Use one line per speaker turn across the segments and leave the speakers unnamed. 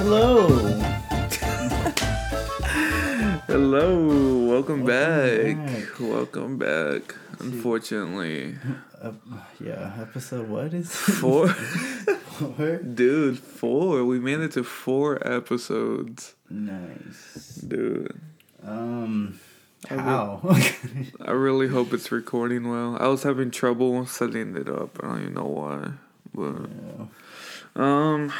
Hello.
Hello, welcome,
Welcome
back.
back.
Welcome back. Unfortunately,
Uh, yeah, episode what is
four,
four?
dude, four. We made it to four episodes,
Nice.
dude.
Um,
I
how?
I really hope it's recording well. I was having trouble setting it up. I don't even know why, but
Yeah.
um,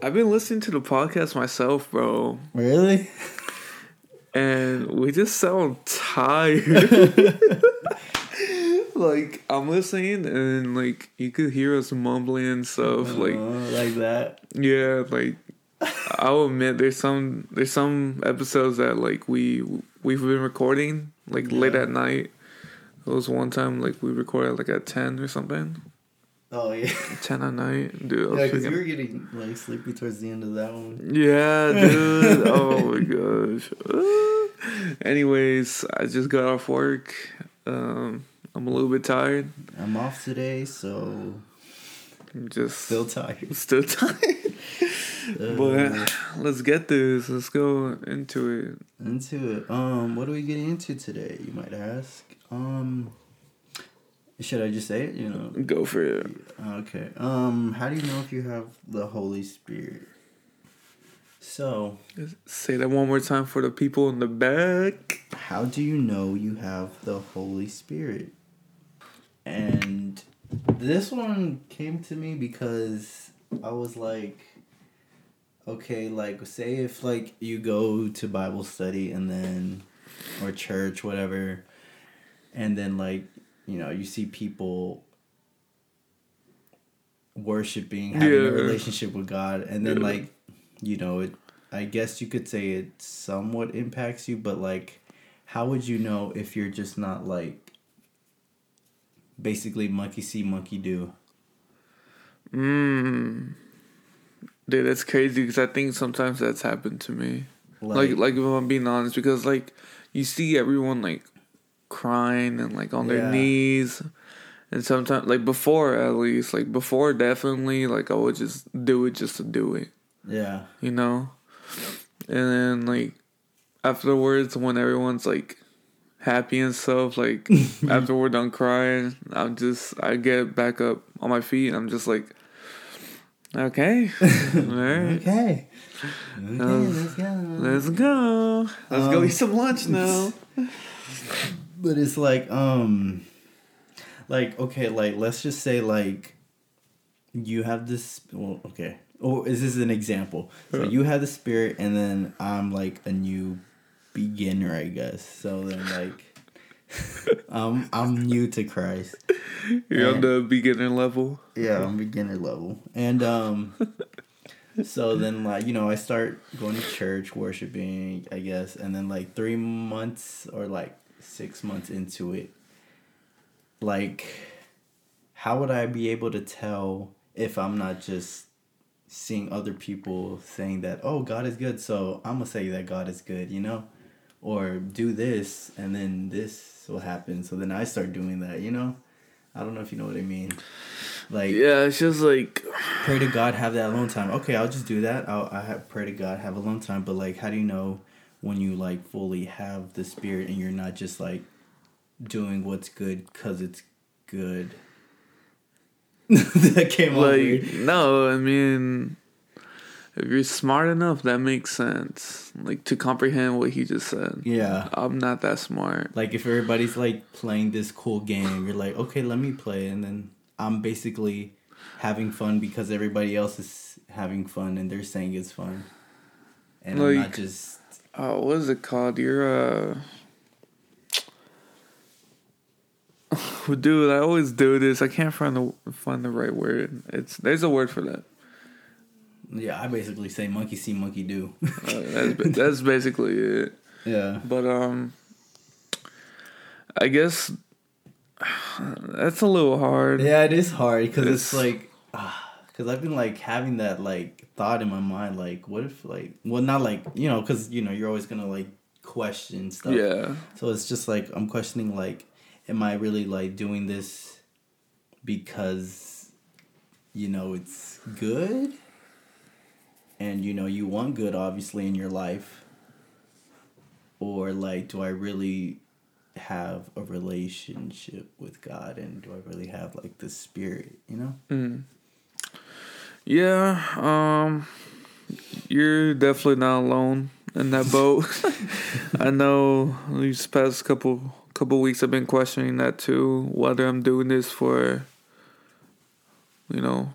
I've been listening to the podcast myself, bro,
Really?
and we just sound tired. like I'm listening, and like you could hear us mumbling and stuff. Like
Uh, like that.
Yeah, like I'll admit there's some there's some episodes that like we we've been recording like late at night. It was one time like we recorded like at ten or something.
Oh yeah.
Ten at night, dude.
Yeah, because you were getting like sleepy towards the end of that one.
yeah, dude. oh my gosh. Anyways, I just got off work. Um, I'm a little bit tired.
I'm off today, so
I'm just
still tired.
still tired.
Uh,
but let's get this. Let's go into it.
into it. Um, what are we getting into today? You might ask. Um, should I just say it? You know.
Go for it.
Okay. Um, how do you know if you have the Holy Spirit? So,
Say that one more time for the people in the back.
how do you know you have the Holy Spirit? And this one came to me because I was like, okay, like, say if, like, you go to Bible study and then, or church, whatever, and then, like, you know, you see people worshiping, having
Yeah.
a relationship with God, and then,
Yeah.
like, you know, it, I guess you could say it somewhat impacts you, but, like, how would you know if you're just not, like, basically monkey see, monkey do?
Mmm. Dude, that's crazy because I think sometimes that's happened to me. Like, like, if I'm being honest, because like you see everyone like crying and like on
Yeah.
their knees, and sometimes like before at least like before definitely like I would just do it just to do it,
yeah.
you know, and then like afterwards when everyone's like happy and stuff like after we're done crying i'm just i get back up on my feet and i'm just like okay all right
Okay. Okay,
Um,
let's go.
let's go let's go
Um,
eat some lunch now
But it's like, um, like okay, like let's just say like you have this. Well, okay. Oh, is this an example? So you have the spirit, and then I'm like a new beginner, I guess. So then like, um, I'm new to Christ.
you're on the beginner level
Yeah, I'm beginner level. And um so then like, you know, I start going to church, worshiping, I guess, and then like 3 months or like 6 months into it, like how would I be able to tell if I'm not just seeing other people saying that, "Oh, God is good." So, I'm to say that God is good, you know? Or do this and then this will happen. So then I start doing that, you know? I don't know if you know what I mean. Like
yeah it's just like
pray to God, have that alone time. Okay, I'll just do that. I'll I have pray to God, have alone time. But like, how do you know when you like fully have the spirit and you're not just like doing what's good because it's good? that came
like
weird.
no i mean if you're smart enough that makes sense like to comprehend what he just said
Yeah.
i'm not that smart
Like if everybody's like playing this cool game, you're like, okay, let me play, and then I'm basically having fun because everybody else is having fun and they're saying it's fun, and I'm not
Like-
just
oh what is it called you're uh dude i always do this i can't find the find the right word it's there's a word for that
yeah. I basically say monkey see, monkey do.
uh, that's, that's basically it
yeah.
but um i guess that's a little hard
Yeah, it is hard because
It's-
it's, like, because I've been like having that like thought in my mind, like, what if like, well, not like you know, because you know you're always gonna like question stuff.
yeah
So it's just like I'm questioning like, am I really like doing this because you know it's good? and you know you want good obviously in your life or like do i really have a relationship with god and do i really have like the spirit you know
Mm. Yeah, um, you're definitely not alone in that boat. I know these past couple couple weeks I've been questioning that too. Whether I'm doing this for, you know,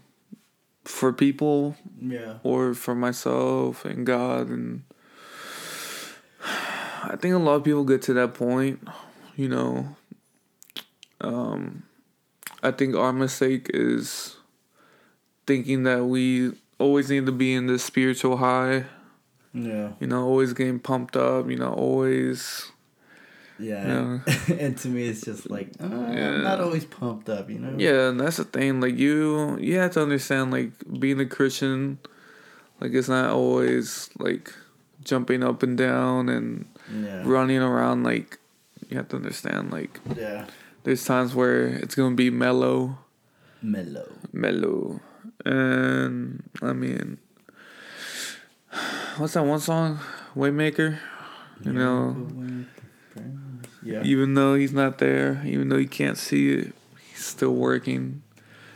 for people
yeah
or for myself and God, and I think a lot of people get to that point. You know, um, I think our mistake is thinking that we always need to be in this spiritual high.
yeah
You know, always getting pumped up. You know, always.
yeah, and to me it's just like uh,
Yeah.
i'm not always pumped up you know
Yeah, and that's the thing. Like you, you have to understand. Like being a Christian, like it's not always like jumping up and down and
yeah
running around. Like you have to understand. Like
yeah
there's times where it's gonna be mellow,
mellow
mellow, and I mean, what's that one song, Waymaker? You know,
yeah
even though he's not there, even though you can't see it, he's still working.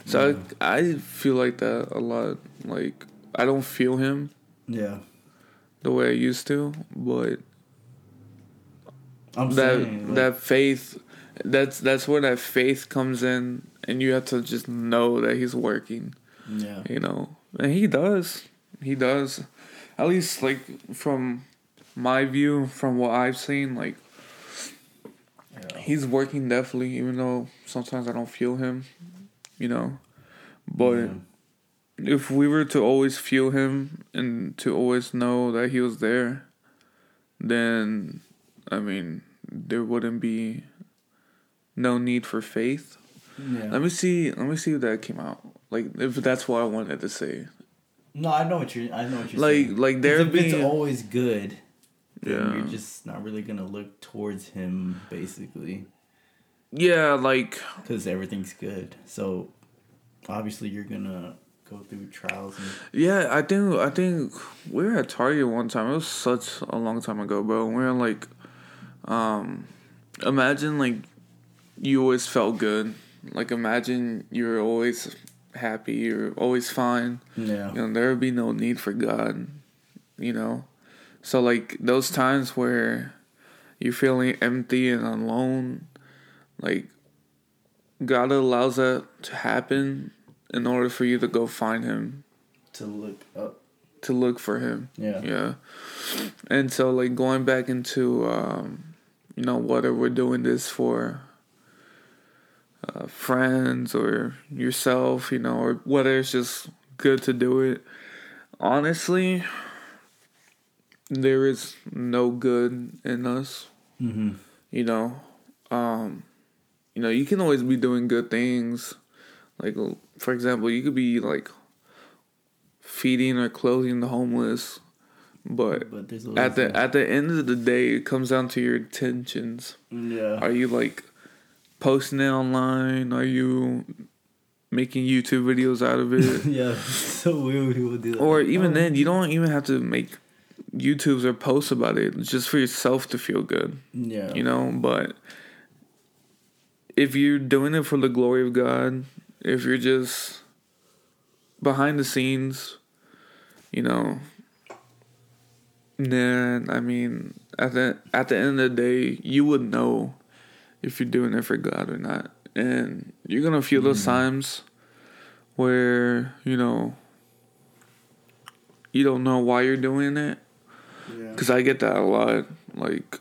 So I, I feel like that a lot. Like I don't feel him
yeah
the way I used to, but
i'm
that
saying like,
that faith, that's that's where that faith comes in, and you have to just know that he's working.
Yeah
You know, and he does. He does. At least like from my view, from what I've seen, like
yeah
he's working definitely, even though sometimes I don't feel him, you know. But
Yeah.
if we were to always feel him and to always know that he was there, then I mean, there wouldn't be no need for faith.
Yeah
Let me see. Let me see if that came out. Like if that's what I wanted to say.
No, I know what you're. I know what you're
Like
saying.
like like there
if it's always good,
Yeah.
you're just not really gonna look towards him, basically,
yeah like
because everything's good. So obviously, you're gonna go through trials and
Yeah, I think I think we were at Target one time. It was such a long time ago, bro. We were like, um, imagine like you always felt good. Like imagine you're always happy. You're always fine.
yeah,
You know there would be no need for God. You know, so like those times where you're feeling empty and alone, like God allows that to happen in order for you to go find Him
to look up.
to look for him.
Yeah,
Yeah. And so like going back into um you know what are we're doing this for uh, friends or yourself, you know, or whether it's just good to do it. Honestly, there is no good in us,
mm-hmm.
you know. Um you know, you can always be doing good things. Like for example, you could be like feeding or clothing the homeless, but
but
at the at the end of the day, it comes down to your intentions.
yeah,
Are you like posting it online? Are you making YouTube videos out of it?
yeah. so weird people do that.
or even
oh,
then, you don't even have to make YouTubes or posts about it. It's just for yourself to feel good,
yeah,
you know. But if you're doing it for the glory of God, if you're just behind the scenes, you know, then I mean, at the at the end of the day, you would know if you're doing it for God or not, and you're gonna feel those times where you know you don't know why you're doing it.
yeah.
Cause I get that a lot, like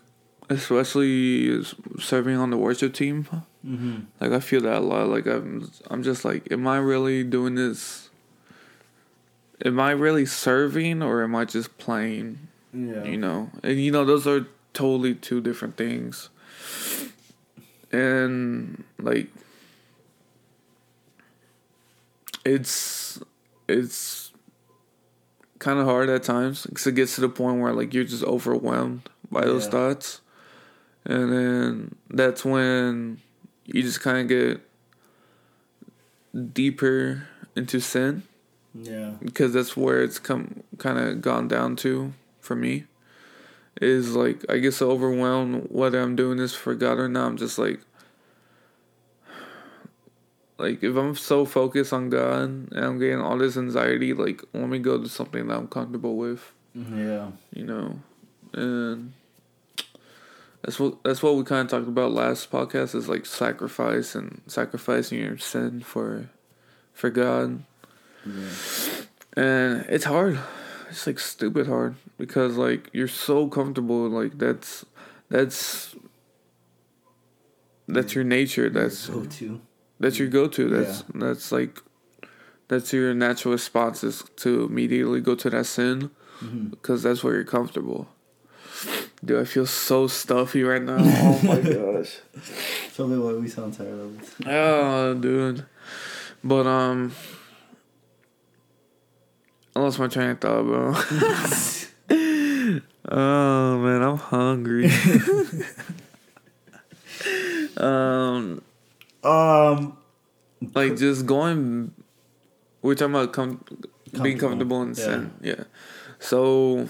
especially serving on the worship team.
Mm-hmm.
Like I feel that a lot. Like I'm, I'm just like, am I really doing this? Am I really serving or am I just playing?
Yeah,
You know, and you know those are totally two different things. And like, it's it's kind of hard at times because it gets to the point where like you're just overwhelmed by those
Yeah.
thoughts, and then that's when you just kind of get deeper into sin
Yeah.
because that's where it's come kind of gone down to for me is like I guess overwhelmed whether I'm doing this for God or not. I'm just like like if I'm so focused on God and I'm getting all this anxiety, like let me go to something that I'm comfortable with, mm-hmm.
Yeah.
you know, and that's what that's what we kind of talked about last podcast is like sacrifice and sacrificing your sin for for God
Yeah.
and it's hard it's like stupid hard because like you're so comfortable like that's that's that's your nature that's
Go to.
that's your go-to that's that's like that's your natural response is to immediately go to that sin
Mm-hmm.
because that's where you're comfortable dude i feel so stuffy right now oh my gosh
Tell me why we sound tired of it.
Oh, dude. But um, I lost my train of thought, bro. oh man, I'm hungry. um,
Um.
like just going. We're talking about com- being comfortable
Comfortable,
in
yeah.
sin, yeah. So,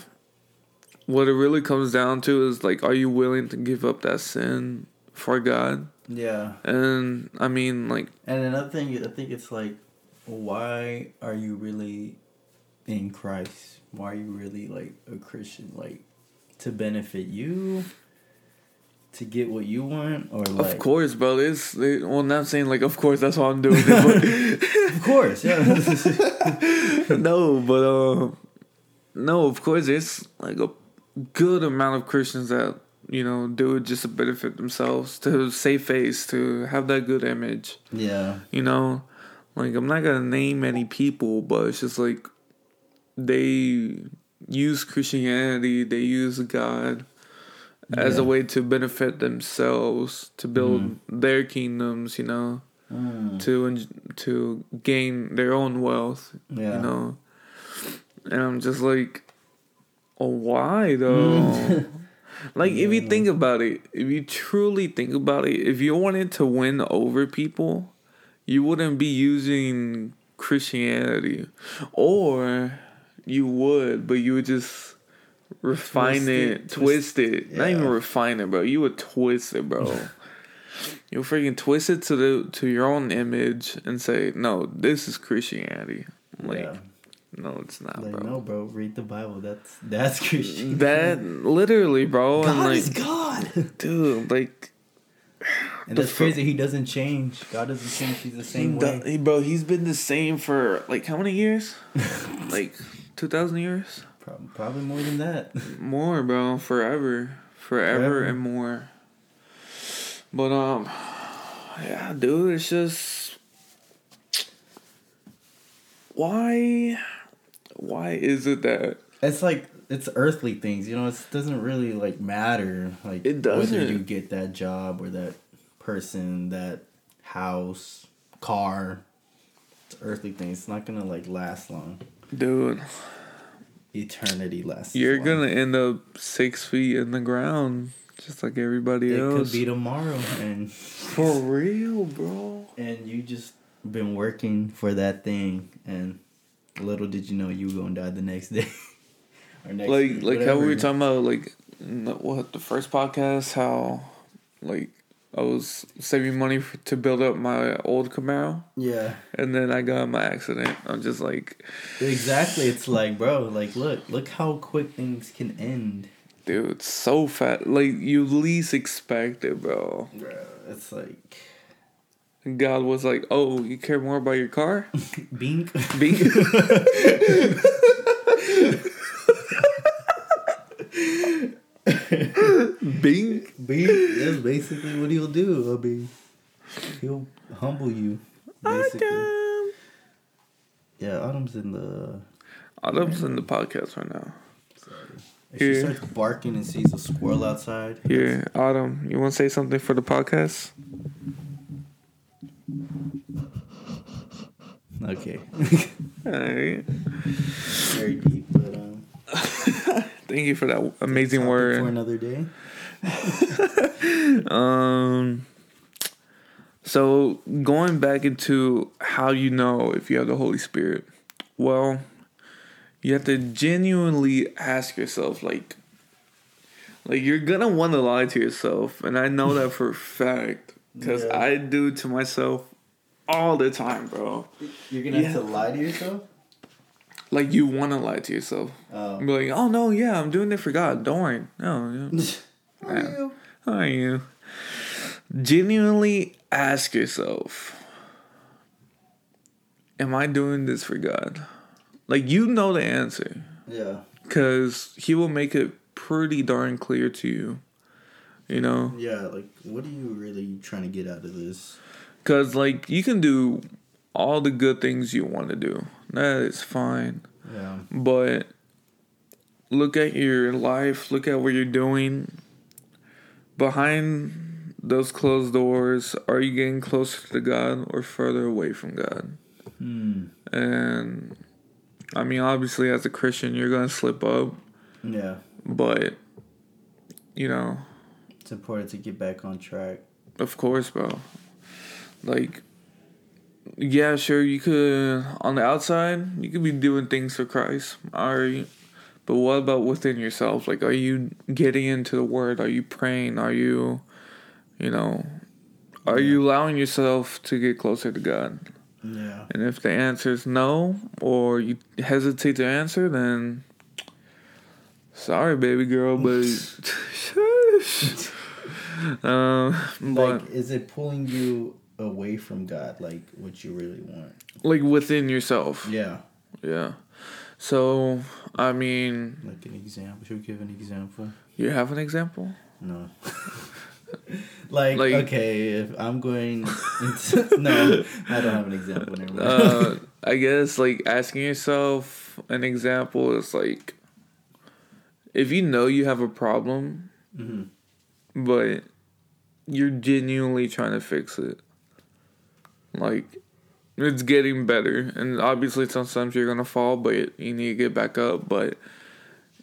what it really comes down to is like, are you willing to give up that sin for God?
Yeah.
And I mean, like,
And another thing, I think it's like, why are you really in Christ? Why are you really like a Christian? Like to benefit you, to get what you want, or like
Of course, bro. It's they, well, not saying like, of course, that's why I'm doing it.
of course, yeah.
No, but uh, no, of course, it's like a good amount of Christians that you know do it just to benefit themselves, to save face, to have that good image.
yeah,
You know, like I'm not gonna name any people, but it's just like they use Christianity, they use God as a way to benefit themselves, to build their kingdoms. You know.
Mm,
to to gain their own wealth,
yeah.
you know. And I'm just like, oh, why though? like, if you think about it, if you truly think about it, if you wanted to win over people, you wouldn't be using Christianity, or you would, but you would just refine
Twist
it,
it,
twist,
twist-
it. Not even refine it, bro. You would twist it, bro. you freaking twist it to the to your own image and say, no, this is Christianity. Like,
yeah.
no, it's not,
Like
bro.
no, bro. Read the Bible. That's that's Christian.
That literally, bro, and
God
like,
is God.
dude, like,
And that's crazy. He doesn't change. God doesn't change. He's the same
he
way.
bro, he's been the same for like how many years? like two thousand years,
Probably, probably more than that.
more, bro, forever, forever,
Forever.
and more. But um, yeah, dude, it's just why, why is it that
It's like it's earthly things, you know. It doesn't really like matter, like
It doesn't.
whether you get that job or that person, that house, car. It's earthly things. It's not gonna like last long.
Dude?
Eternity lasts.
You're gonna end up six feet in the ground, just like everybody
It
else.
It could be tomorrow, and
For real, bro.
and you just been working for that thing, and little did you know you were gonna die the next day. or next
Like,
week,
like how we were talking about, like, what the first podcast, how, like, I was saving money for, to build up my old Camaro,
Yeah.
and then I got in my accident. I'm just like,
Exactly. It's like, bro, like look, look how quick things can end.
dude, it's so fat. Like, you least expect it, bro.
Bro, it's like
God was like, oh, you care more about your car?
bink.
Be- Bing.
Bink. That's basically what he'll do. I mean, he'll humble you. Basically.
Autumn.
Yeah, Autumn's in the.
Autumn's in the podcast right now.
If she
Here.
starts barking and sees a squirrel outside.
Here, Autumn, you want to say something for the podcast?
Okay.
Alright.
Very deep, but um.
Thank you for that amazing
topic
word.
For another day.
Um. So going back into how you know if you have the Holy Spirit, Well, you have to genuinely ask yourself, like, like you're gonna want to lie to yourself, and I know that for a fact because
Yeah.
I do to myself all the time, bro.
You're gonna have to lie to yourself.
Like you want to lie to yourself.
Oh.
Be like, oh no, yeah, I'm doing it for God. Don't worry. No, yeah.
Are you?
How are you? Genuinely ask yourself, am I doing this for God? Like you know the answer.
Yeah.
Cause he will make it pretty darn clear to you. You know?
Yeah. Like, what are you really trying to get out of this?
Cause like you can do all the good things you want to do. That is fine.
Yeah.
But look at your life, look at what you're doing. Behind those closed doors, are you getting closer to God or further away from God?
Hmm.
And I mean, obviously, as a Christian, you're going to slip up,
Yeah.
but you know,
It's important to get back on track.
of course, bro. Like, yeah, sure, you could, on the outside, you could be doing things for Christ, alright. But what about within yourself? Like, are you getting into the Word? Are you praying? Are you, you know, are you allowing yourself to get closer to God?
Yeah.
And if the answer is no, or you hesitate to answer, then sorry, baby girl, but. Um, but
Like, is it pulling you away from God? Like, what you really want?
like within yourself,
Yeah.
yeah. So I mean,
Like an example. Should we give an example?
you have an example?
No. like,
Like-
okay, if I'm going into, no, I don't have an example.
Uh, I guess like asking yourself an example is like if you know you have a problem,
Mhm.
but you're genuinely trying to fix it. Like it's getting better, and obviously sometimes you're gonna fall, but you need to get back up. But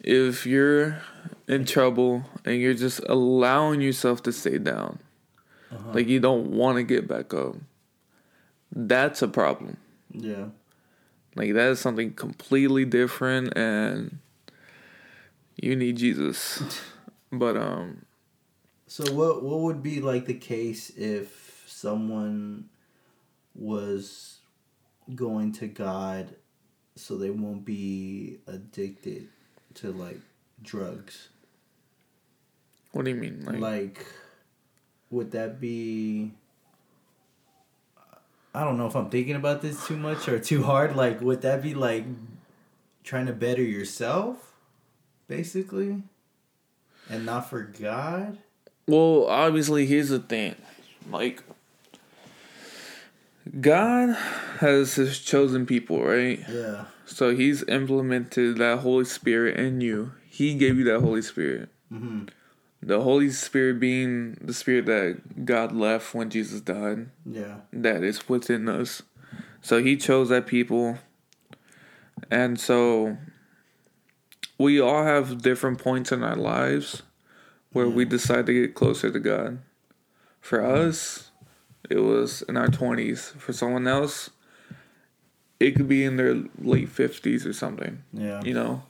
if you're in trouble and you're just allowing yourself to stay down,
Uh-huh.
like you don't want to get back up, that's a problem.
Yeah.
Like that is something completely different, and you need Jesus. But um,
So what what would be like the case if someone was going to God so they won't be addicted to like drugs?
what do you mean? Like,
Like would that be I don't know if I'm thinking about this too much or too hard. Like would that be like trying to better yourself basically? And not for God?
well, obviously, here's the thing, like. God has his chosen people, right?
Yeah.
So he's implemented that Holy Spirit in you. He gave you that Holy Spirit.
Mhm.
The Holy Spirit being the spirit that God left when Jesus died.
Yeah.
that is within us. So he chose that people. And so we all have different points in our lives where we decide to get closer to God. For us, it was in our 20s. For someone else, it could be in their late 50s or something,
Yeah.
you know?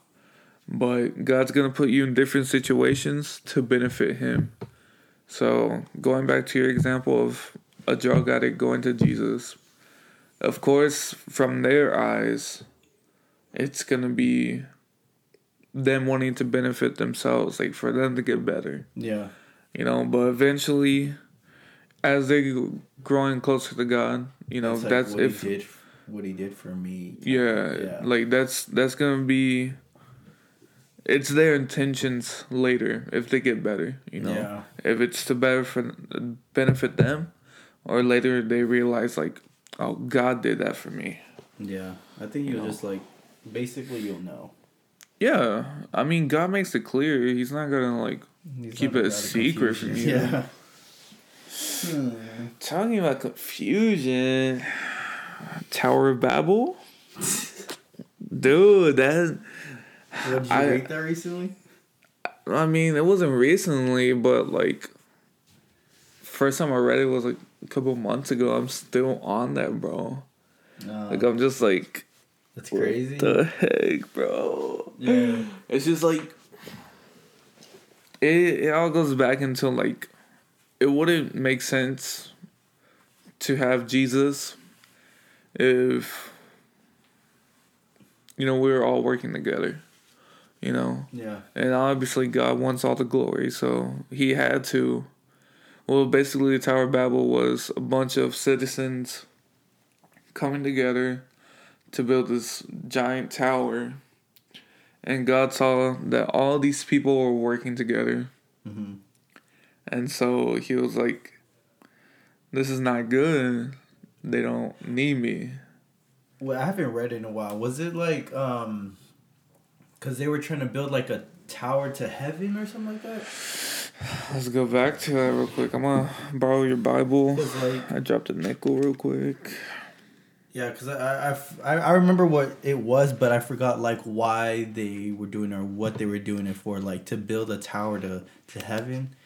But God's going to put you in different situations to benefit Him. So, going back to your example of a drug addict going to Jesus, of course, from their eyes, it's going to be them wanting to benefit themselves, like for them to get better,
Yeah.
you know. But eventually, as they growing closer to God, you know,
like
that's
what
if
he did, what he did for me.
yeah,
Yeah.
like that's that's gonna be. It's their intentions later if they get better, you know.
Yeah.
If it's to better for benefit them, or later they realize like, oh, God did that for me.
Yeah. I think you'll
know.
just like basically you'll know.
Yeah, I mean, God makes it clear. He's not gonna like
He's
Keep it a secret from you.
Yeah. Hmm.
talking about confusion. Tower of Babel, dude. That
did you
I-
rate that recently?
I mean, it wasn't recently, but like, first time I read it was like a couple months ago. I'm still on that, bro.
No.
Like, I'm just like,
That's crazy.
The heck, bro?
Yeah.
It's just like it. It all goes back into like it wouldn't make sense to have Jesus if you know we were all working together. You know,
Yeah.
and obviously God wants all the glory, so He had to. Well, basically, the Tower of Babel was a bunch of citizens coming together to build this giant tower, and God saw that all these people were working together,
hmm
and so He was like, "This is not good. They don't need me."
Well, I haven't read in a while. Was it like um, because they were trying to build like a tower to heaven or something like that?
Let's go back to that real quick. I'm gonna borrow your Bible.
like
I dropped a nickel real quick.
yeah, because I, I I I remember what it was, but I forgot like why they were doing or what they were doing it for, like to build a tower to to heaven.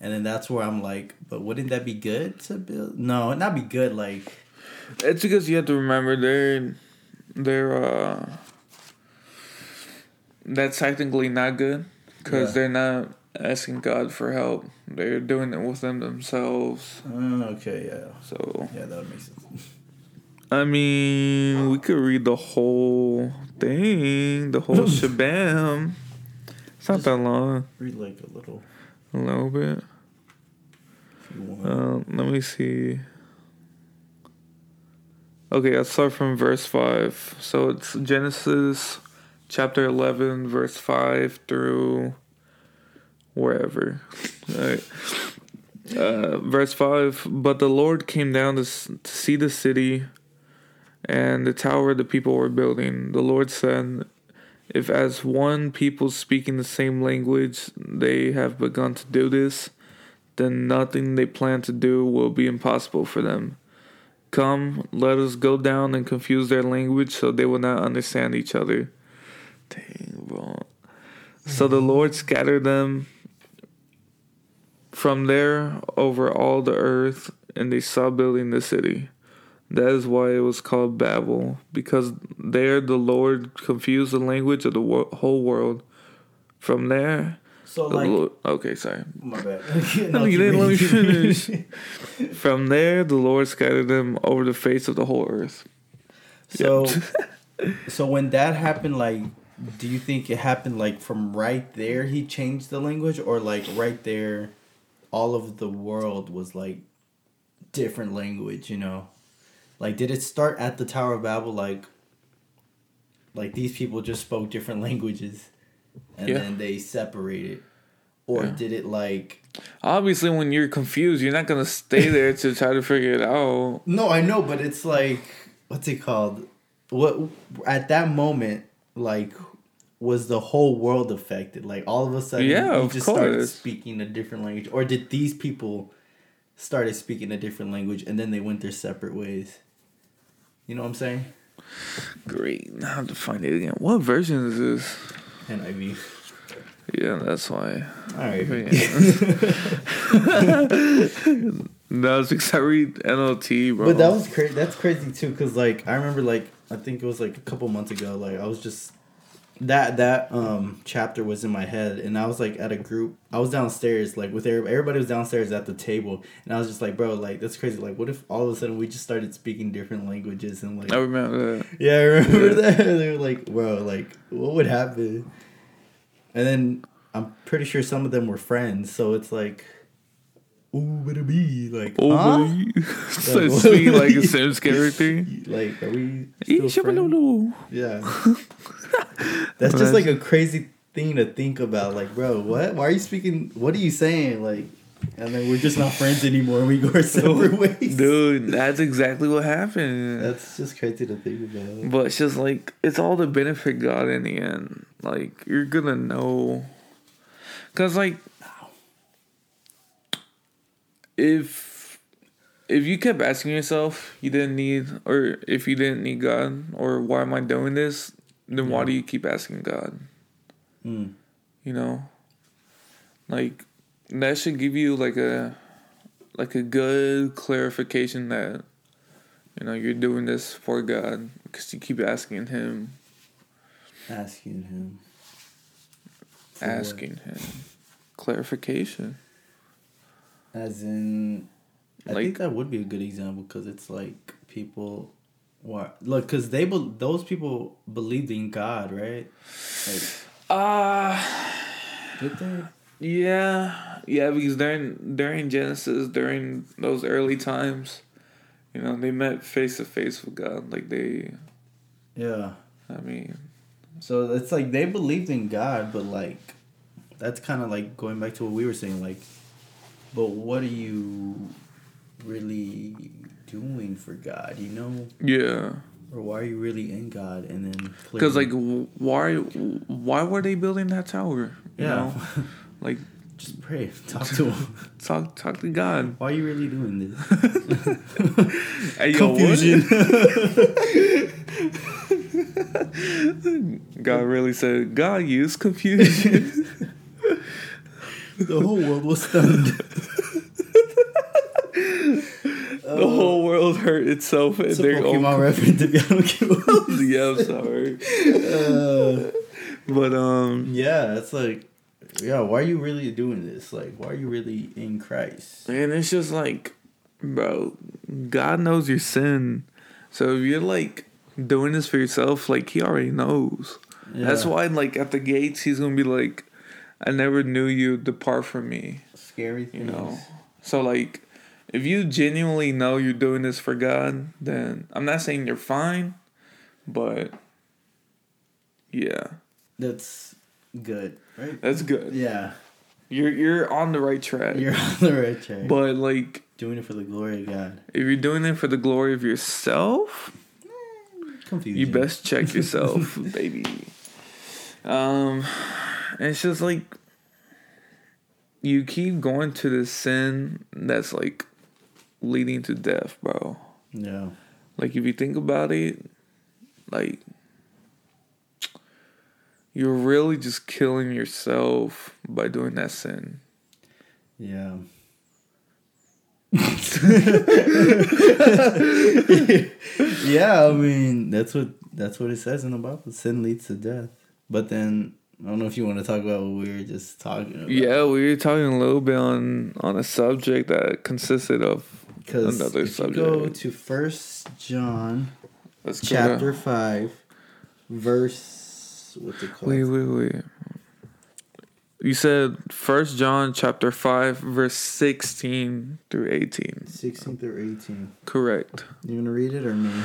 And then that's where I'm like, but wouldn't that be good to build? No, not be good. Like,
It's because you have to remember they're they're uh that's technically not good because
Yeah.
they're not asking God for help. They're doing it within themselves.
uh, okay, yeah,
So
yeah, that would make sense.
I mean, we could read the whole thing, the whole shabam. It's not that long.
Read like a little
A little bit. Um, let me see. Okay, I'll start from verse 5. So it's Genesis chapter 11, verse 5 through wherever. Alright. Uh, verse 5 But the Lord came down to, to see the city and the tower the people were building. The Lord said, If as one people speaking the same language they have begun to do this, then nothing they plan to do will be impossible for them. Come, let us go down and confuse their language so they will not understand each other. Dang, bro. So the Lord scattered them from there over all the earth, and they saw building the city. That is why it was called Babel, because there the Lord confused the language of the wo- whole world. From there,
So
the
like,
Lord, okay, sorry.
my bad.
No, you didn't let me finish. From there, the Lord scattered them over the face of the whole earth.
So, so when that happened, like, do you think it happened like from right there he changed the language, or like right there, all of the world was like different language? You know, like did it start at the Tower of Babel? Like, like these people just spoke different languages, and
Yeah.
then they separated, or
Yeah.
did it like?
Obviously, when you're confused, you're not gonna stay there to try to figure it out.
No, I know, but it's like what's it called? What at that moment, like, was the whole world affected? Like all of a sudden,
Yeah,
you just started speaking a different language, or did these people started speaking a different language and then they went their separate ways? You know what I'm saying?
Great. Now I have to find it again. What version is this?
NIV.
Yeah, that's why.
All right.
No, it's because I read NLT, bro.
But that was crazy. That's crazy too, cause like I remember, like I think it was like a couple months ago. Like I was just that that um chapter was in my head, and I was like at a group. I was downstairs, like with everybody. Everybody was downstairs at the table, and I was just like, bro, like that's crazy. Like, what if all of a sudden we just started speaking different languages and like
I remember that.
yeah, I remember
Yeah.
that. they were like, bro, like what would happen? And then I'm pretty sure some of them were friends, so it's like. Ooh, would it be like?
Oh,
huh?
so it's speaking like a Sims character.
Like, are we still friends? Yeah. That's just like a crazy thing to think about. Like, bro, what? Why are you speaking? What are you saying? Like, and then we're just not friends anymore. We go our separate ways.
Dude, that's exactly what happened.
That's just crazy to think about.
But it's just like it's all to benefit God in the end. Like you're gonna know, cause like if if you kept asking yourself you didn't need or if you didn't need God or why am I doing this, then why do you keep asking God?
Mm.
You know, like that should give you like a like a good clarification that You know, you're doing this for God because you keep asking Him,
Asking him. for what?
asking Him clarification.
As in, I
Like-
think that would be a good example because it's like people, what look because they be, those people believed in God, right? Like,
Ah.
did they?
Yeah, yeah, because during during Genesis, during those early times, you know, they met face to face with God. Like they,
Yeah.
I mean,
So it's like they believed in God, but like, that's kind of like going back to what we were saying. Like, but what are you really doing for God? You know,
yeah,
or why are you really in God? And then
because like, why why were they building that tower? You
yeah,
know, like
just pray, talk to him.
talk talk to God.
Why are you really doing this?
Hey?
Confusion.
God really said, God used confusion.
the whole world was stunned.
The whole world hurt itself and
It's a
their
Pokemon
own.
reference. If don't get what
yeah, I'm sorry,
uh,
but um,
Yeah, it's like, yeah, why are you really doing this? Like, why are you really in Christ?
and it's just like, bro, God knows your sin, so if you're like doing this for yourself, like He already knows. That's
Yeah.
why, like at the gates, He's gonna be like, "I never knew you. Depart from me."
scary
You know. So like, if you genuinely know you're doing this for God, then I'm not saying you're fine, but yeah,
That's good, right?
that's good.
Yeah,
You're you're on the right track.
you're on the right track.
But like,
doing it for the glory of God.
if you're doing it for the glory of yourself,
Confusion.
you best check yourself, baby. Um, it's just like you keep going to this sin that's like leading to death, bro.
Yeah.
Like if you think about it, like you're really just killing yourself by doing that sin.
Yeah. yeah, I mean that's what that's what it says in the Bible. Sin leads to death. But then I don't know if you want to talk about what we were just talking about.
Yeah, we were talking a little bit on on a subject that consisted of
because
another
if you go to First John
let's
chapter five, verse what's it called?
Wait, wait, wait. You said First John chapter five verse sixteen through eighteen.
Sixteen through eighteen.
Correct.
You want to read it or me?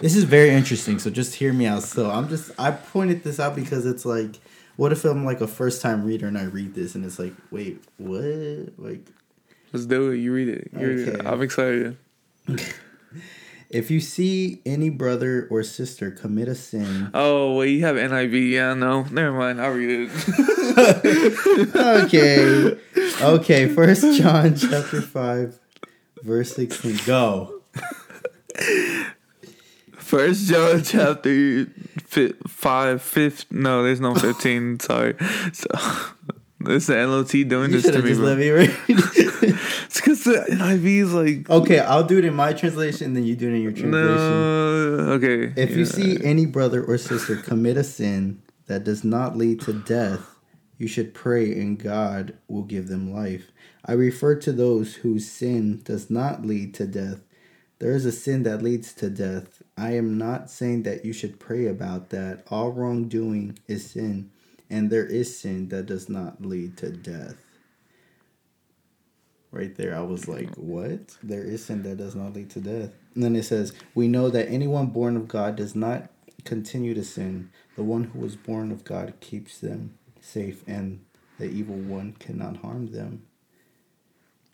This is very interesting. So just hear me out. So I'm just I pointed this out because it's like, what if I'm like a first time reader and I read this and it's like, wait, what? Like,
Let's do it. You read it. You read it. I'm excited.
if you see any brother or sister commit a sin,
Oh wait, you have NIV? Yeah, no, never mind. I'll read it.
okay, okay. First John chapter five, verse sixteen. Go.
First John chapter fi- five, fifth. No, there's no fifteen. sorry. So this is the NLT doing
You
this to
have
me,
just
bro.
let me read.
The is like
okay, I'll do it in my translation, then you do it in your translation.
no. Okay.
If you see any brother or sister commit a sin that does not lead to death, you should pray and God will give them life. I refer to those whose sin does not lead to death. There is a sin that leads to death. I am not saying that you should pray about that. All wrongdoing is sin, and there is sin that does not lead to death. Right there, I was like, what? There is sin that does not lead to death. And then it says, We know that anyone born of God does not continue to sin. The one who was born of God keeps them safe, and the evil one cannot harm them.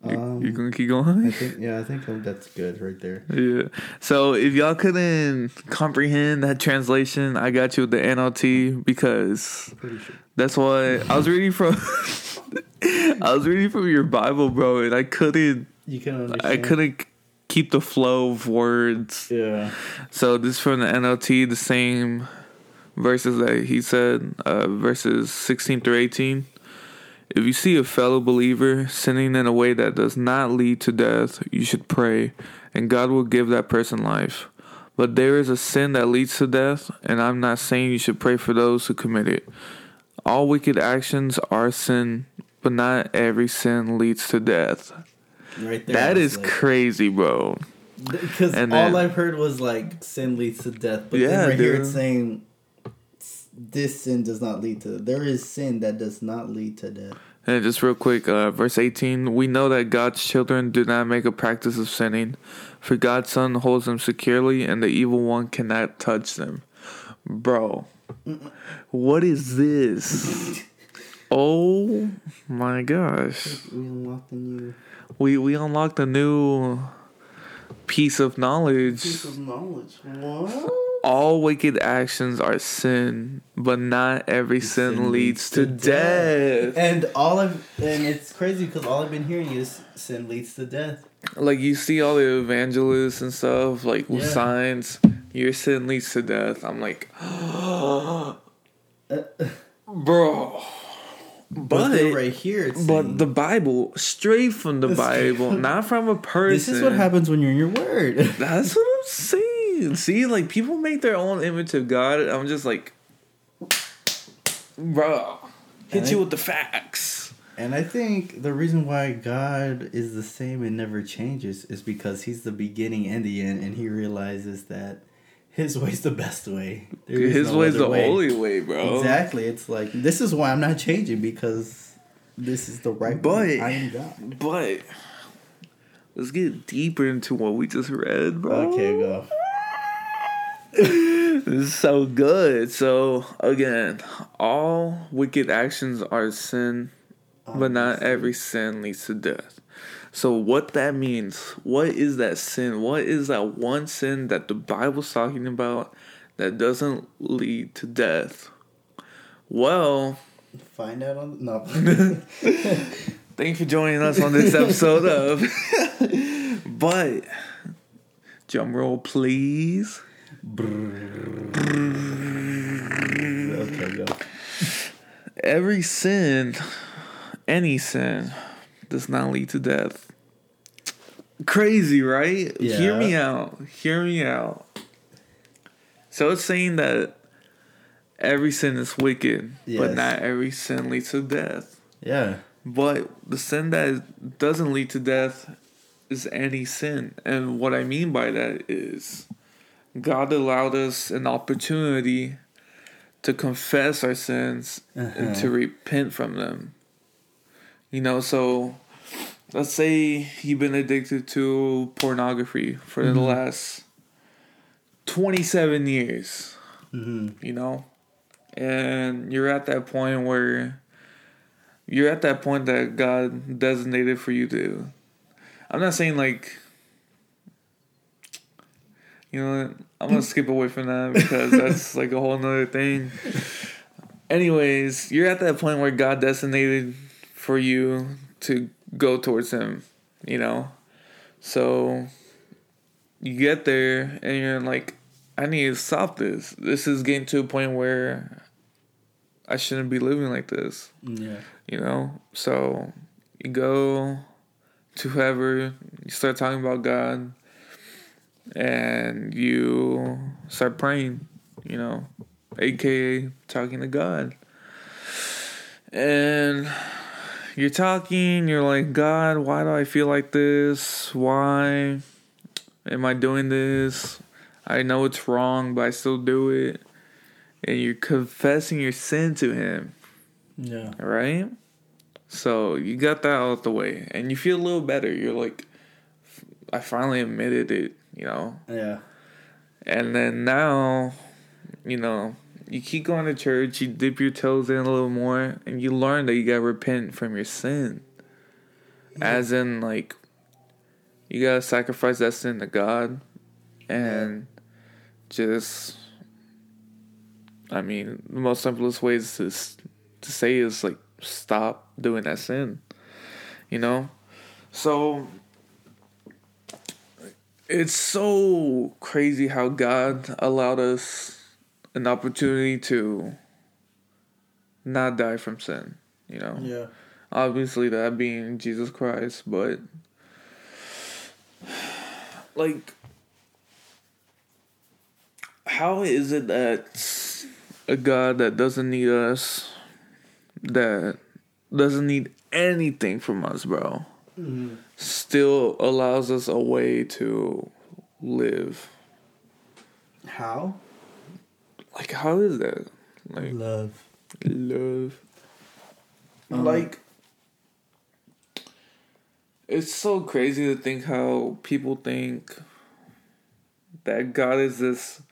Um,
you gonna keep
I
going?
think, yeah, I think that's good right there.
Yeah. So if y'all couldn't comprehend that translation, I got you with the NLT because
sure.
that's why I was reading from. I was reading from your Bible, bro, and I couldn't.
You can understand.
I couldn't keep the flow of words.
Yeah.
So this is from the NLT, the same verses that he said, uh, verses 16 through 18. If you see a fellow believer sinning in a way that does not lead to death, you should pray, and God will give that person life. But there is a sin that leads to death, and I'm not saying you should pray for those who commit it. All wicked actions are sin, but not every sin leads to death.
Right there.
That is
like-
crazy, bro.
Because all
then-
I've heard was like sin leads to death, but
Yeah,
then right here
dude.
it's saying this sin does not lead to. There is sin that does not lead to death.
And just real quick, uh, verse 18 We know that God's children do not make a practice of sinning, for God's Son holds them securely, and the evil one cannot touch them. Bro, what is this? oh my gosh.
We unlocked the new
We, we unlocked a new piece of knowledge.
piece of knowledge. What?
All wicked actions are sin, but not every sin,
Sin
leads to death.
And all I've and it's crazy because all I've been hearing is sin leads to death.
like you see all the evangelists and stuff like
Yeah.
signs your sin leads to death i'm like uh, bro
But,
but
right here, it's
but the bible straight from the bible not from a person
this is what happens when you're in your word.
that's what i'm saying. See like people make their own image of god i'm just like bro hit you with the facts.
And I think the reason why God is the same and never changes is because He's the beginning and the end, and He realizes that His way's the best way.
His
no
way's the
way.
holy way bro
Exactly. It's like this is why I'm not changing because this is the right way.
But-
I am God.
But let's get deeper into what we just read, bro.
Okay, go.
This is so good. So again, all wicked actions are sin, but not every sin leads to death. So what that means, what is that sin? What is that one sin that the Bible's talking about that doesn't lead to death? Well,
Find out on no.
Thank you for joining us on this episode of But drum roll please.
okay, go.
Every sin, any sin, does not lead to death. Crazy, right? Hear me out. Hear me out. So it's saying that every sin is wicked, but not every sin leads to death.
Yeah.
But the sin that doesn't lead to death is any sin. And what I mean by that is God allowed us an opportunity to confess our sins and
Uh-huh.
to repent from them. You know, so let's say you've been addicted to pornography for the last 27 years
hmm
you know? And you're at that point where you're at that point that god designated for you to i'm not saying like you know i'm gonna skip away from that because that's like a whole nother thing. Anyways you're at that point where god designated for you to go towards him you know so you get there and you're like I need to stop this. This is getting to a point where I shouldn't be living like this,
Yeah.
you know? So you go to whoever, you start talking about God, and you start praying, you know, aka talking to God. And you're talking, you're like, God, why do I feel like this? Why am I doing this? I know it's wrong, but I still do it. And you're confessing your sin to Him,
Yeah.
right? So you got that out the way, and you feel a little better. You're like, I finally admitted it, you know?
Yeah.
And then now, you know, you keep going to church, you dip your toes in a little more, and you learn that you gotta repent from your sin. As in, like, you gotta sacrifice that sin to God and just, I mean, the most simplest way is to, to say is, like, stop doing that sin, you know? So, it's so crazy how God allowed us an opportunity to not die from sin, you know?
Yeah.
Obviously, that being Jesus Christ, but like, how is it that a God that doesn't need us, that doesn't need anything from us, bro, mm-hmm. still allows us a way to live?
How?
Like, how is that? Like,
Love.
love.
Um,
like, it's so crazy to think how people think that God is this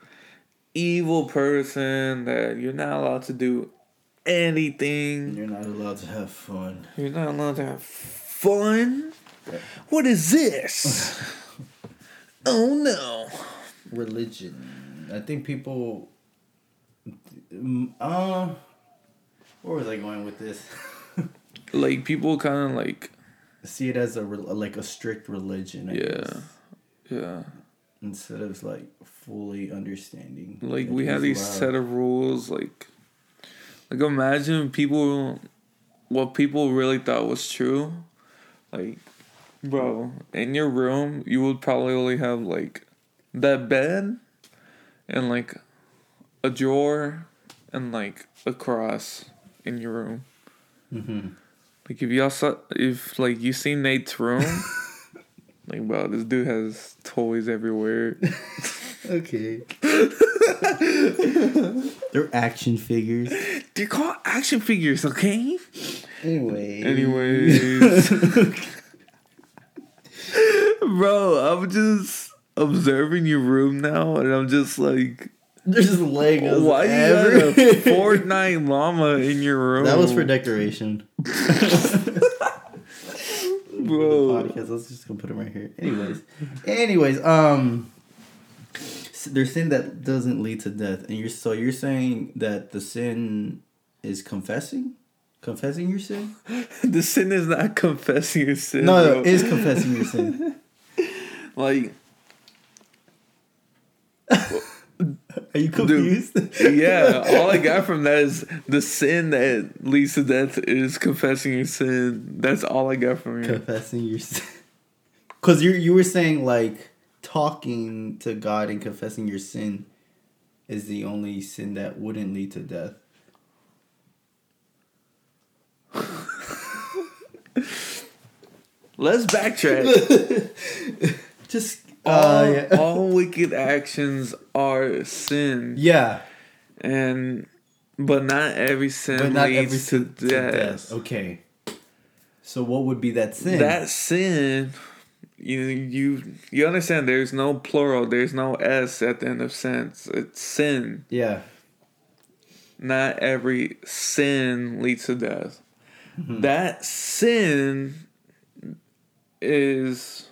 evil person that you're not allowed to do anything.
You're not allowed to have fun.
You're not allowed to have fun. What is this? oh no.
Religion. I think people. Mm, Uh, where was I going with this?
Like people kind of like
See it as a like a strict religion. I
Yeah.
guess,
yeah.
instead of like fully understanding.
like we have these
love.
set of rules like like imagine people what people really thought was true like bro in your room you would probably only have like that bed and like a drawer and like a cross in your room
Mhm.
like if y'all saw if like you seen nate's room like bro this dude has toys everywhere
Okay. They're action figures.
they're called action figures okay
Anyway.
Anyways. Bro, I'm just observing your room now and I'm just like
There's Legos.
why you have a Fortnite llama in your room?
That was for decoration.
Bro.
Podcast. Let's just gonna put them right here. Anyways, anyways, um, there's sin that doesn't lead to death, and you're so you're saying that the sin is confessing, confessing your sin.
the sin is not confessing your sin.
No,
bro.
no, is confessing your sin.
like
Are you confused?
yeah, all I got from that is the sin that leads to death is confessing your sin. That's all I got from you.
confessing your sin. Because you you were saying like talking to God and confessing your sin is the only sin that wouldn't lead to death.
Let's backtrack.
Just
all,
uh, yeah.
all wicked actions are sin,
yeah,
and but not every sin
but not
leads
every
to,
sin to
death.
death. Okay. So what would be that sin?
That sin, you you you understand? There's no plural. There's no s at the end of sense. It's sin.
yeah.
Not every sin leads to death.
Mm-hmm.
That sin is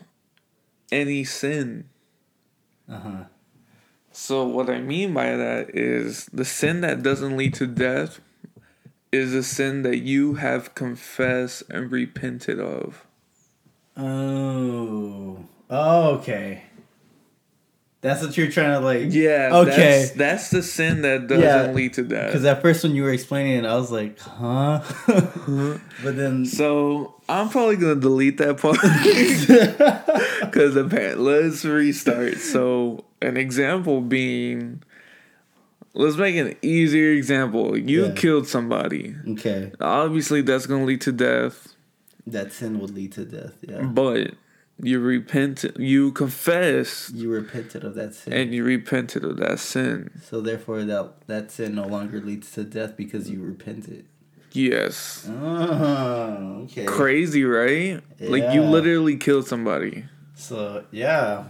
any sin.
Uh huh.
So what I mean by that is the sin that doesn't lead to death is a sin that you have confessed and repented of.
Oh. Oh. Okay. That's what you're trying to like.
Yeah.
Okay.
That's, that's the sin that doesn't
Yeah,
lead to death.
Because at first when you were explaining it, I was like, huh? but then.
So I'm probably gonna delete that part because apparently let's restart. So an example being, let's make an easier example. You
Yeah.
killed somebody.
okay.
Obviously, that's gonna lead to death.
That sin would lead to death. Yeah.
But you repent, you confess,
You repented of that sin.
and you repented of that sin.
so therefore, that that sin no longer leads to death because you repented.
Yes.
Oh, okay.
Crazy, right? Like you literally killed somebody.
So yeah.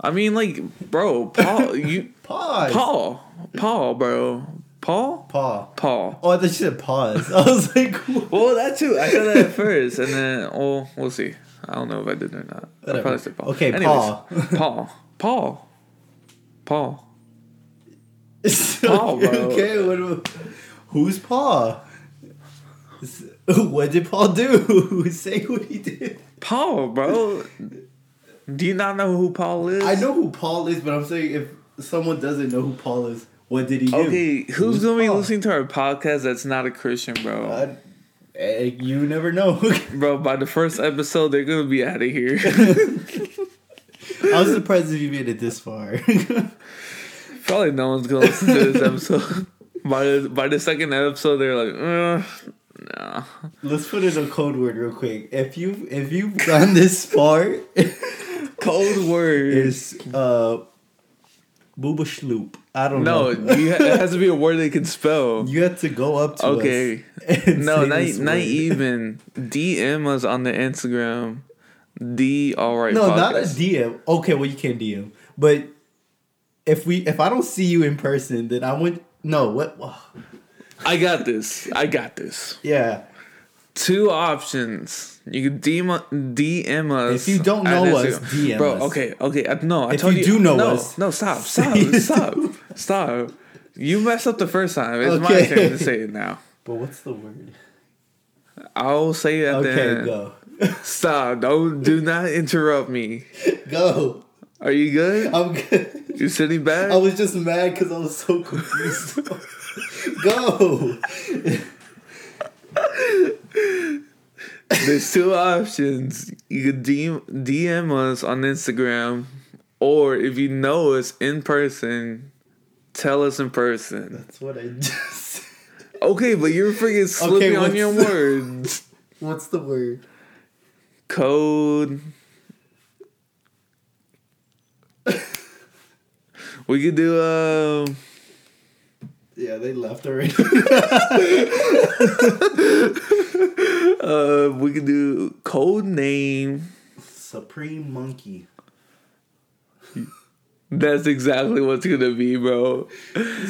I mean, like, bro, Paul, you,
Pause.
Paul, Paul, bro, Paul,
Paul,
Paul.
Oh, I thought you said pause. I was like, what?
Well, that too. I said that at first, and then, oh, we'll see. I don't know if I did or not. I probably said Paul.
Okay,
Anyways,
Paul.
Paul, Paul, Paul. Paw, bro.
Okay, what, who's Paul? What did Paul do? Say what he did.
Paul, bro. Do you not know who Paul is?
I know who Paul is, but I'm saying if someone doesn't know who Paul is, what did he do?
Okay, who's gonna be listening to our podcast that's not a Christian, bro?
I, Eh, you never know.
Bro, by the first episode, they're gonna be out of here.
I was surprised if you made it this far.
Probably no one's gonna listen to this episode. by the by the second episode, they're like, uh, nah.
Let's put in a code word real quick. If you if you've gone this far,
code word.
is uh, booba schloop. I don't
no,
know.
ha- it has to be a word they can spell.
You have to go up to
Okay. No, not, not even. DM us on the Instagram. D alright.
No, not a. DM. Okay, well you can't DM, but if we if I don't see you in person, then I would no what.
I got this. I got this.
Yeah,
Two options. You can DM, DM us.
If you don't
on
know us. DM
Bro,
us.
okay, okay. I, no, I
If
told
you
you.
do know
no,
us,
No, stop, stop, stop, stop. You messed up the first time. It's my turn to say it now.
but what's the word?
I'll say it at the
Okay, go,
Stop. Don't do not interrupt me.
go.
Are you good?
I'm good.
You sitting back?
I was just mad because I was so confused. Go.
There's two options. You can DM, DM us on Instagram, or if you know us in person, tell us in person.
That's what I just. Said.
Okay, but you're freaking slipping on your
the-
words.
What's the word?
Code. we could do uh
Yeah, they left already.
uh we can do code name.
Supreme monkey.
That's exactly what's gonna be, bro.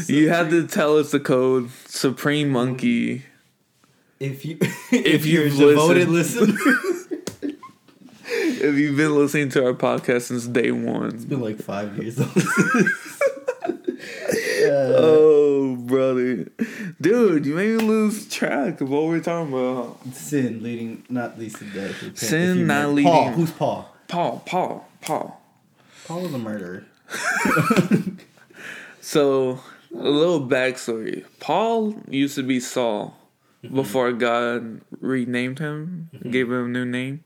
You have to tell us the code Supreme Monkey.
If you
If
if you're a
you've
devoted listener,
If you've been listening to our podcast since day one.
it's been like five years.
Oh, brother. Dude, you made me lose track of what we're talking about.
Sin leading, not least to death. Repent
Sin not
murder- Paul. Who's Paul?
Paul, Paul, Paul.
Paul was a murderer.
So, a little backstory. Paul used to be Saul mm-hmm. before God renamed him, mm-hmm. gave him a new name.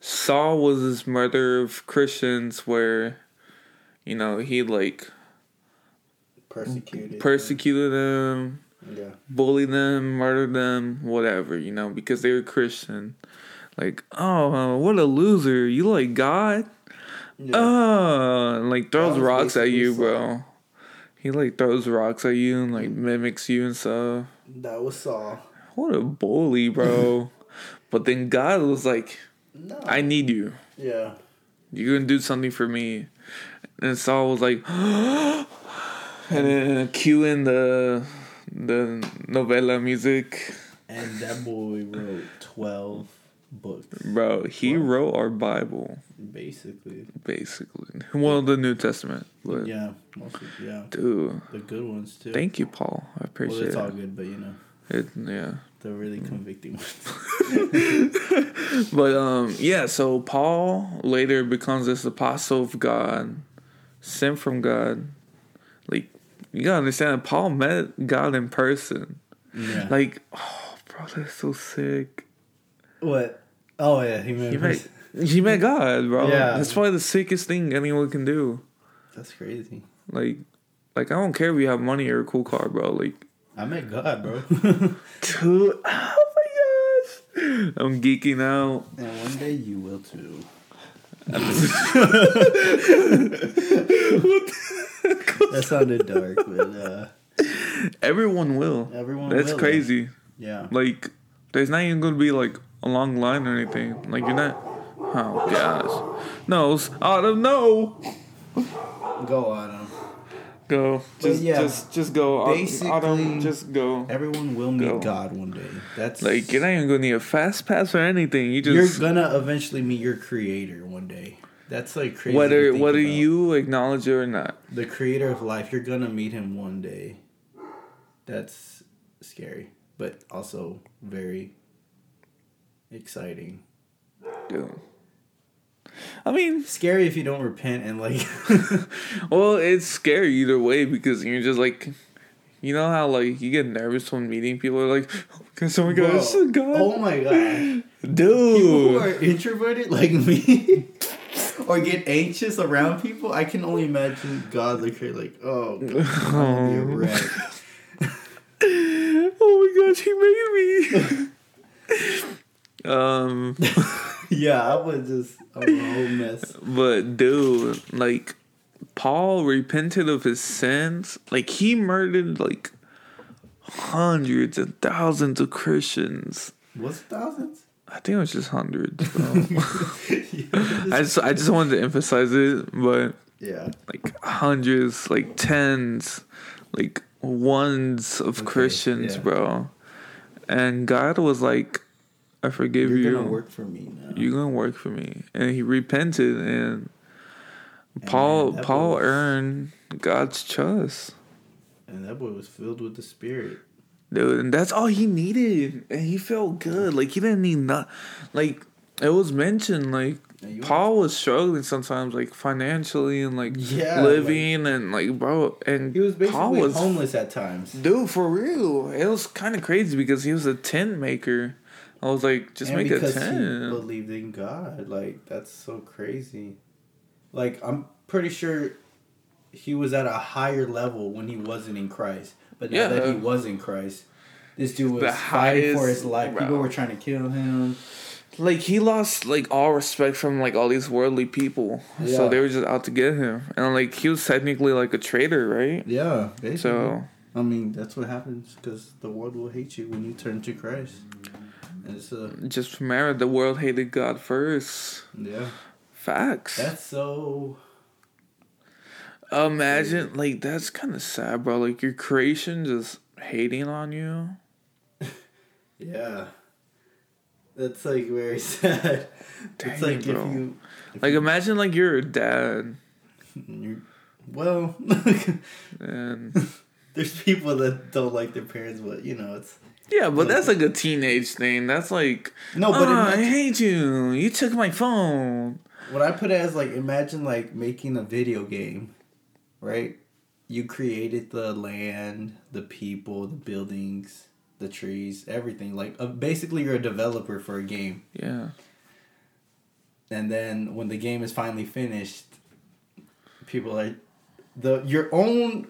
Saul was this murder of Christians where, you know, he like
Persecuted.
persecuted them,
yeah.
bullied them, murdered them, whatever, you know, because they were Christian. Like, oh, what a loser. You like God?
yeah.
Oh, and, like throws rocks at you, bro. He like throws rocks at you and like mimics you and stuff.
that was Saul.
What a bully, bro. but then God was like,
No.
I need you.
yeah.
You're gonna do something for me. And Saul was like, and then cue in the the novella music,
And that boy wrote twelve books,
bro. He
Wow.
wrote our Bible,
basically.
basically. Well, the New Testament, but
Yeah. Mostly, yeah.
dude,
The good ones too.
thank you, Paul. I appreciate it.
well, it's all
it.
good, but you know,
it. Yeah.
the really convicting ones.
But um yeah, so Paul later becomes this apostle of God, sent from God. You gotta understand Paul met God in person.
Yeah.
Like, oh bro, that's so sick.
what? Oh yeah, he made.
He met he met God, bro.
Yeah.
That's probably the sickest thing anyone can do.
That's crazy.
Like like I don't care if you have money or a cool car, bro. Like
I met God, bro.
dude, oh my gosh. I'm geeking out.
and one day you will too. That sounded dark, but uh,
Everyone will.
everyone.
That's
will,
crazy.
Yeah.
Like, there's not even gonna be like a long line or anything. Like, you're not. Oh gosh. No, it's Autumn. No.
Go Autumn.
Go. Just,
yeah,
just, just go.
Basically-
Autumn. Just go.
Everyone will meet
Go.
God one day. That's
Like, you're not even gonna need a fast pass or anything. You
you're gonna eventually meet your creator one day. That's like crazy.
whether whether
about.
you acknowledge it or not.
the creator of life, you're gonna meet him one day. That's scary, but also very exciting.
Dude. I mean,
Scary if you don't repent and like
well, it's scary either way because you're just like, You know how like you get nervous when meeting people are like, can someone
Bro,
go, oh, God,
Oh my god.
dude.
People who are introverted like me or get anxious around people, I can only imagine God look here like, oh, God, I'm gonna be a wreck.
oh my gosh, he made me. um,
yeah, I was just a whole mess.
but dude, like Paul repented of his sins. Like he murdered like hundreds and thousands of Christians.
What's thousands?
I think it was just hundreds. Bro. I just I just wanted to emphasize it, but
yeah.
like hundreds, like tens, like ones of
Okay,
Christians,
yeah.
bro. And God was like, I forgive
You're
you.
gonna work for me now.
You're gonna work for me. And he repented and Paul
man,
Paul
was-
earned God's trust.
and that boy was filled with the spirit.
Dude, and that's all he needed. And he felt good. Like he didn't need not like it was mentioned like Paul was struggling sometimes like financially and like
Yeah,
living and like bro and
He was basically Paul
was
homeless at times.
Dude, for real. It was kind of crazy because he was a tent maker. I was like, just
and
make a
he believed in God. Like that's so crazy. Like I'm pretty sure he was at a higher level when he wasn't in Christ. But now that he was in Christ, this dude was
The
fighting for his life.
bro.
People were trying to kill him.
Like he lost like all respect from like all these worldly people.
Yeah.
So they were just out to get him. And like he was technically like a traitor, right?
Yeah, basically.
So
I mean, that's what happens because the world will hate you when you turn to Christ. It's uh,
just remember the world hated God first.
yeah,
Facts.
that's so.
Imagine like that's kind of sad, bro. Like your creation just hating on you.
Yeah. That's like very sad. it's
Dang,
like
bro.
if you. If
Like
you,
imagine like you're a dad
you well,
and
there's people that don't like their parents, but you know it's
Yeah, but that's like a teenage thing. That's like,
no. But
"Ah, I hate you. You took my phone.
what I put it as like imagine like making a video game, right? You created the land, the people, the buildings, the trees, everything. Like uh, basically, you're a developer for a game.
Yeah,
and then when the game is finally finished, people are the your own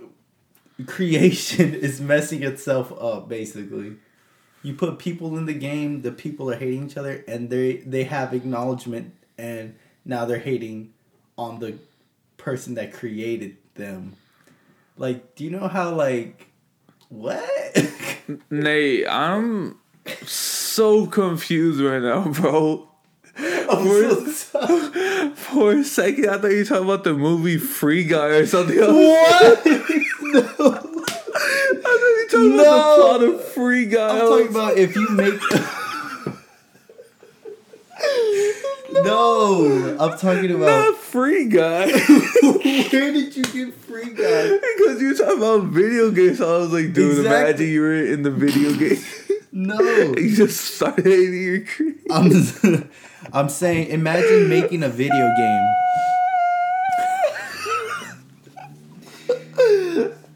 creation is messing itself up. Basically, you put people in the game, the people are hating each other, and they they have acknowledgement, and now they're hating on the person that created them. Like, do you know how like what?
Nate, I'm so confused right now, bro.
I'm so.
For a second, I thought you were talking about the movie Free Guy or something. Else.
What? no.
I thought talking about
No.
the plot of Free Guy.
I'm talking about if you make. no, I'm talking about.
not Free Guy.
Where did you get free guy?
because you were talking about video games. So I was like, dude,
Exactly.
imagine you were in the video game.
No,
you just started hating your creation.
I'm. I'm saying, imagine making a video game.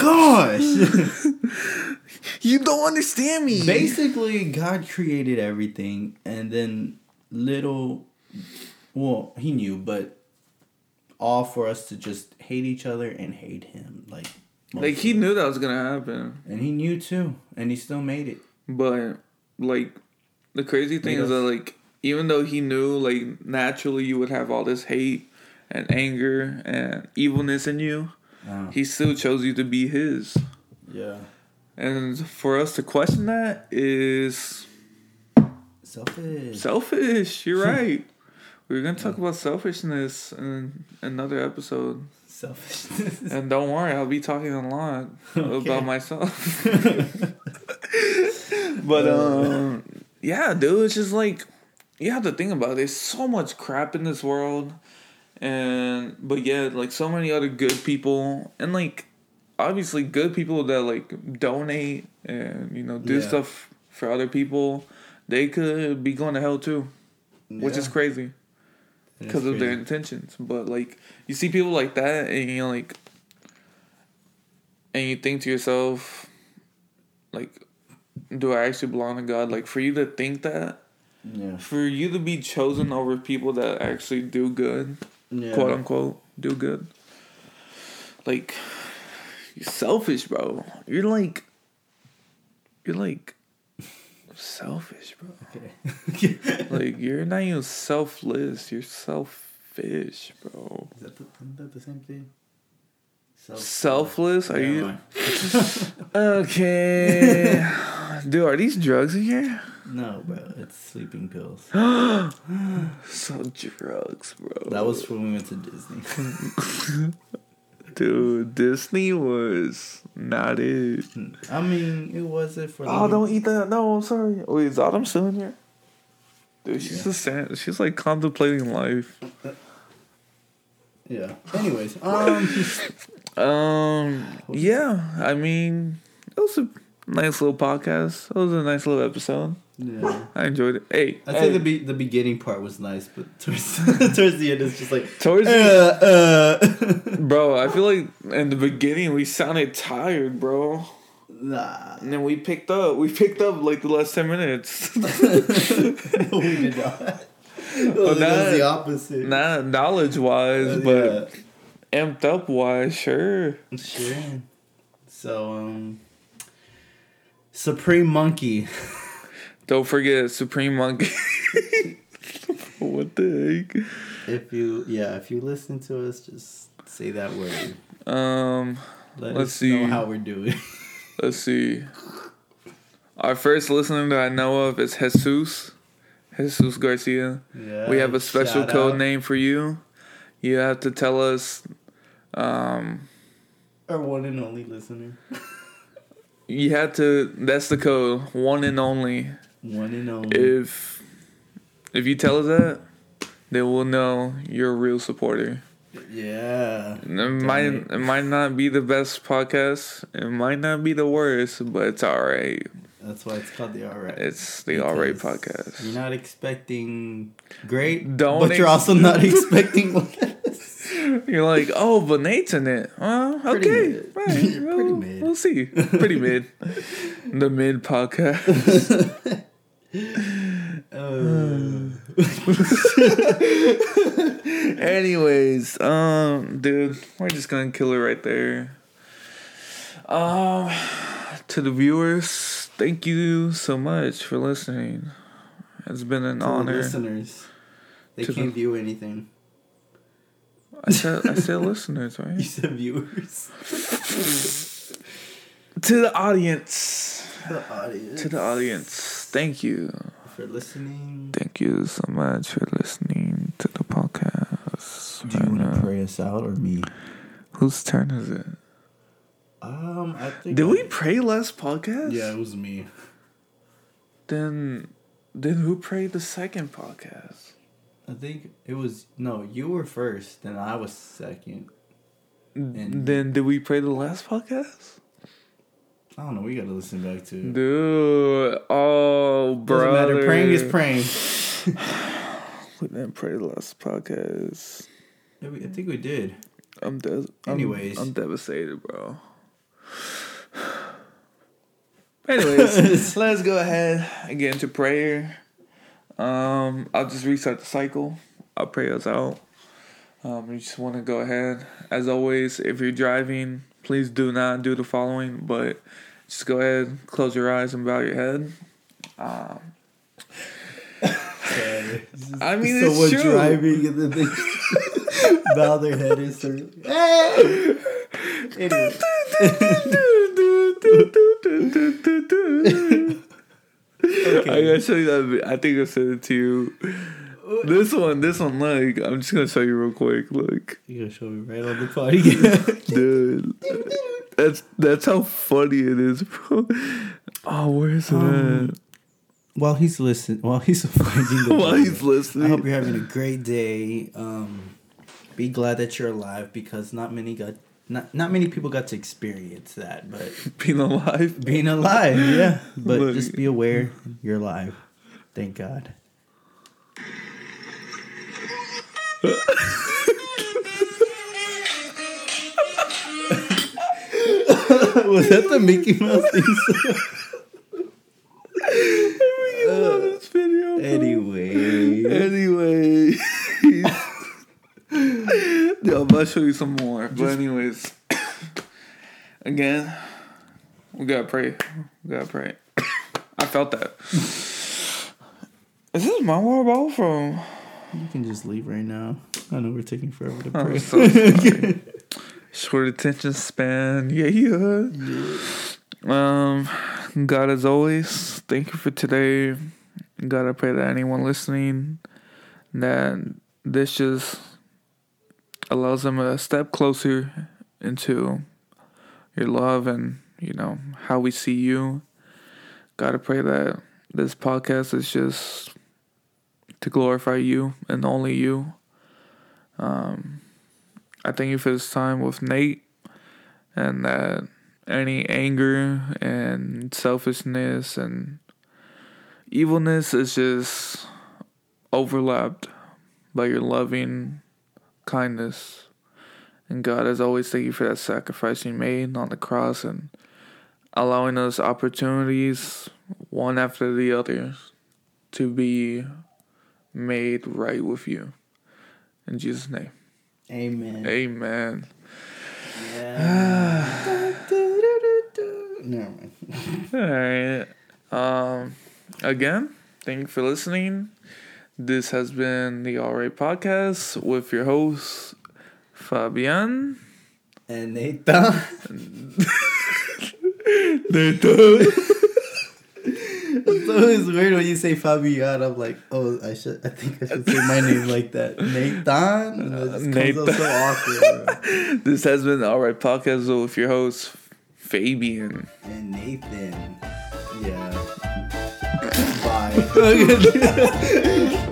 Gosh.
You don't understand me.
Basically, God created everything, and then little, well, He knew, but all for us to just hate each other and hate Him, like,
Like he knew that was gonna happen,
and He knew too, and He still made it.
but like the crazy thing
Made
is
us-
that like even though he knew like naturally you would have all this hate and anger and evilness in you, He still chose you to be his.
yeah,
And for us to question that is
selfish.
selfish. You're right. We're gonna talk about selfishness in another episode.
Selfishness.
And don't worry, I'll be talking a lot
Okay.
about myself. But um, yeah, dude, it's just like you have to think about it. There's so much crap in this world, and but yet like so many other good people, and like obviously good people that like donate and you know do
Yeah.
stuff for other people. They could be going to hell too, which is crazy because of their intentions. But like you see people like that, and you know like, and you think to yourself, like, do I actually belong to God? Like, for you to think that,
Yeah.
for you to be chosen over people that actually do good,
Yeah.
quote unquote, do good. Like, you're selfish, bro. You're like, you're like, selfish, bro.
Okay.
Like, you're not even selfless. You're selfish, bro.
Is that the, isn't that the same thing? Self-
Selfless? Are you okay? Dude, are these drugs in here?
No, bro. It's sleeping pills.
So drugs, bro.
That was when we went to Disney.
dude. Disney was not it.
I mean, it wasn't for.
Oh, don't eat that. No, I'm sorry. Wait, is Autumn still in here? Dude, she's
Yeah.
just stand, she's like contemplating life.
Yeah. Anyways, um,
Um, yeah. I mean, it was a nice little podcast. It was a nice little episode.
yeah.
I enjoyed it. Hey,
I
hey,
think the be- the beginning part was nice, but towards towards the end it's just like
towards the,
uh, uh.
bro, I feel like in the beginning we sounded tired, bro.
nah.
And then we picked up. We picked up like the last ten minutes.
no, we did not. It was, it was the opposite.
Not knowledge wise,
Uh,
but amped up wise, sure.
sure. So um, Supreme Monkey.
Don't forget Supreme Monkey. what the heck?
If you yeah, if you listen to us, just say that word.
Um,
Let
Let's
us
see.
know how we're doing.
let's see. Our first listener that I know of is Jesus. Jesus Garcia.
Yeah.
we have a special code
out.
name for you. You have to tell us. Um,
Our one and only listener.
you have to. That's the code. One and only.
One and only.
If if you tell us that, then we'll know you're a real supporter.
yeah.
It might it might not be the best podcast. It might not be the worst, but it's all right.
That's why it's called the Alright.
It's the all right podcast.
You're not expecting great,
Don't
but you're also not expecting.
You're like, oh, but Nate's in it. Huh?
Pretty
Okay,
mid.
right.
Pretty
We'll,
mid.
we'll see. Pretty mid. the mid podcast.
Uh,
Anyways, um, dude, we're just gonna kill it right there. Um, to the viewers, thank you so much for listening. It's been an
to the
honor.
listeners, they
To
can't view anything.
I said, I said, listeners, right?
You
right?
said viewers.
To the audience,
the audience.
to the audience, thank you,
for listening.
thank you so much for listening to the podcast.
Do you want
And,
to
uh,
pray us out or me?
Whose turn is it?
Um, I think.
Did
I-
we pray last podcast?
Yeah, it was me.
Then, then who prayed the second podcast?
I think it was no. You were first, then I was second. And- mm,
then did we pray the last podcast?
I don't know. We gotta listen back to. it.
Dude, oh,
Doesn't
brother.
matter. Praying is praying.
We didn't pray the last podcast.
Yeah, we- I think we did.
I'm I'm-
Anyways.
I'm, devastated, bro. Anyways, let's go ahead and get into prayer. Um, I'll just restart the cycle. I'll pray us out. Um, you just want to go ahead. As always, if you're driving, please do not do the following, but just go ahead, close your eyes, and bow your head. Um, I mean, it's
someone
true.
driving and then they bow their head and start. Hey! Anyway.
I gotta show you that. I think I sent it to you. This one, this one, like, I'm just gonna show you real quick. Look,
You're gonna show me right on the podcast?
dude, that's that's how funny it is, bro. Oh, where's it
Um, while he's listening, while he's finding the?
While he's listening, I
hope you're having a great day. Um, be glad that you're alive because not many got not not many people got to experience that. But
being alive.
being alive, yeah. But
Look.
just be aware you're alive. Thank God. Was that the Mickey Mouse thing?
Uh, this video. bro.
anyway.
Anyway. Yo, I'll show you some more. But anyways. Again, we gotta pray. We gotta pray. I felt that. Is this my water bottle from
You can just leave right now. I know we're taking forever to pray.
so. Short attention span. Yeah, yeah. Um, God, as always, thank you for today. God, I pray that anyone listening, that this just allows them a step closer into your love and, you know, how we see you. Gotta pray that this podcast is just to glorify you and only you. Um, I thank you for this time with Nate and that any anger and selfishness and evilness is just overlapped by your loving kindness. And God, as always, thank you for that sacrifice you made on the cross and allowing us opportunities, one after the other, to be made right with you. In Jesus' name.
Amen.
Amen.
Yeah. Mind.
All right. Um, again, thank you for listening. This has been the All Right Podcast with your host, Fabian.
And Nathan.
Nathan.
It's always weird when you say Fabian. I'm like, oh, I should. I think I should say my name like that. Nathan. Uh, and it just comes out
Nathan.
so awkward.
this has been the All Right Podcast with your host, Fabian.
And Nathan. Yeah. Bye.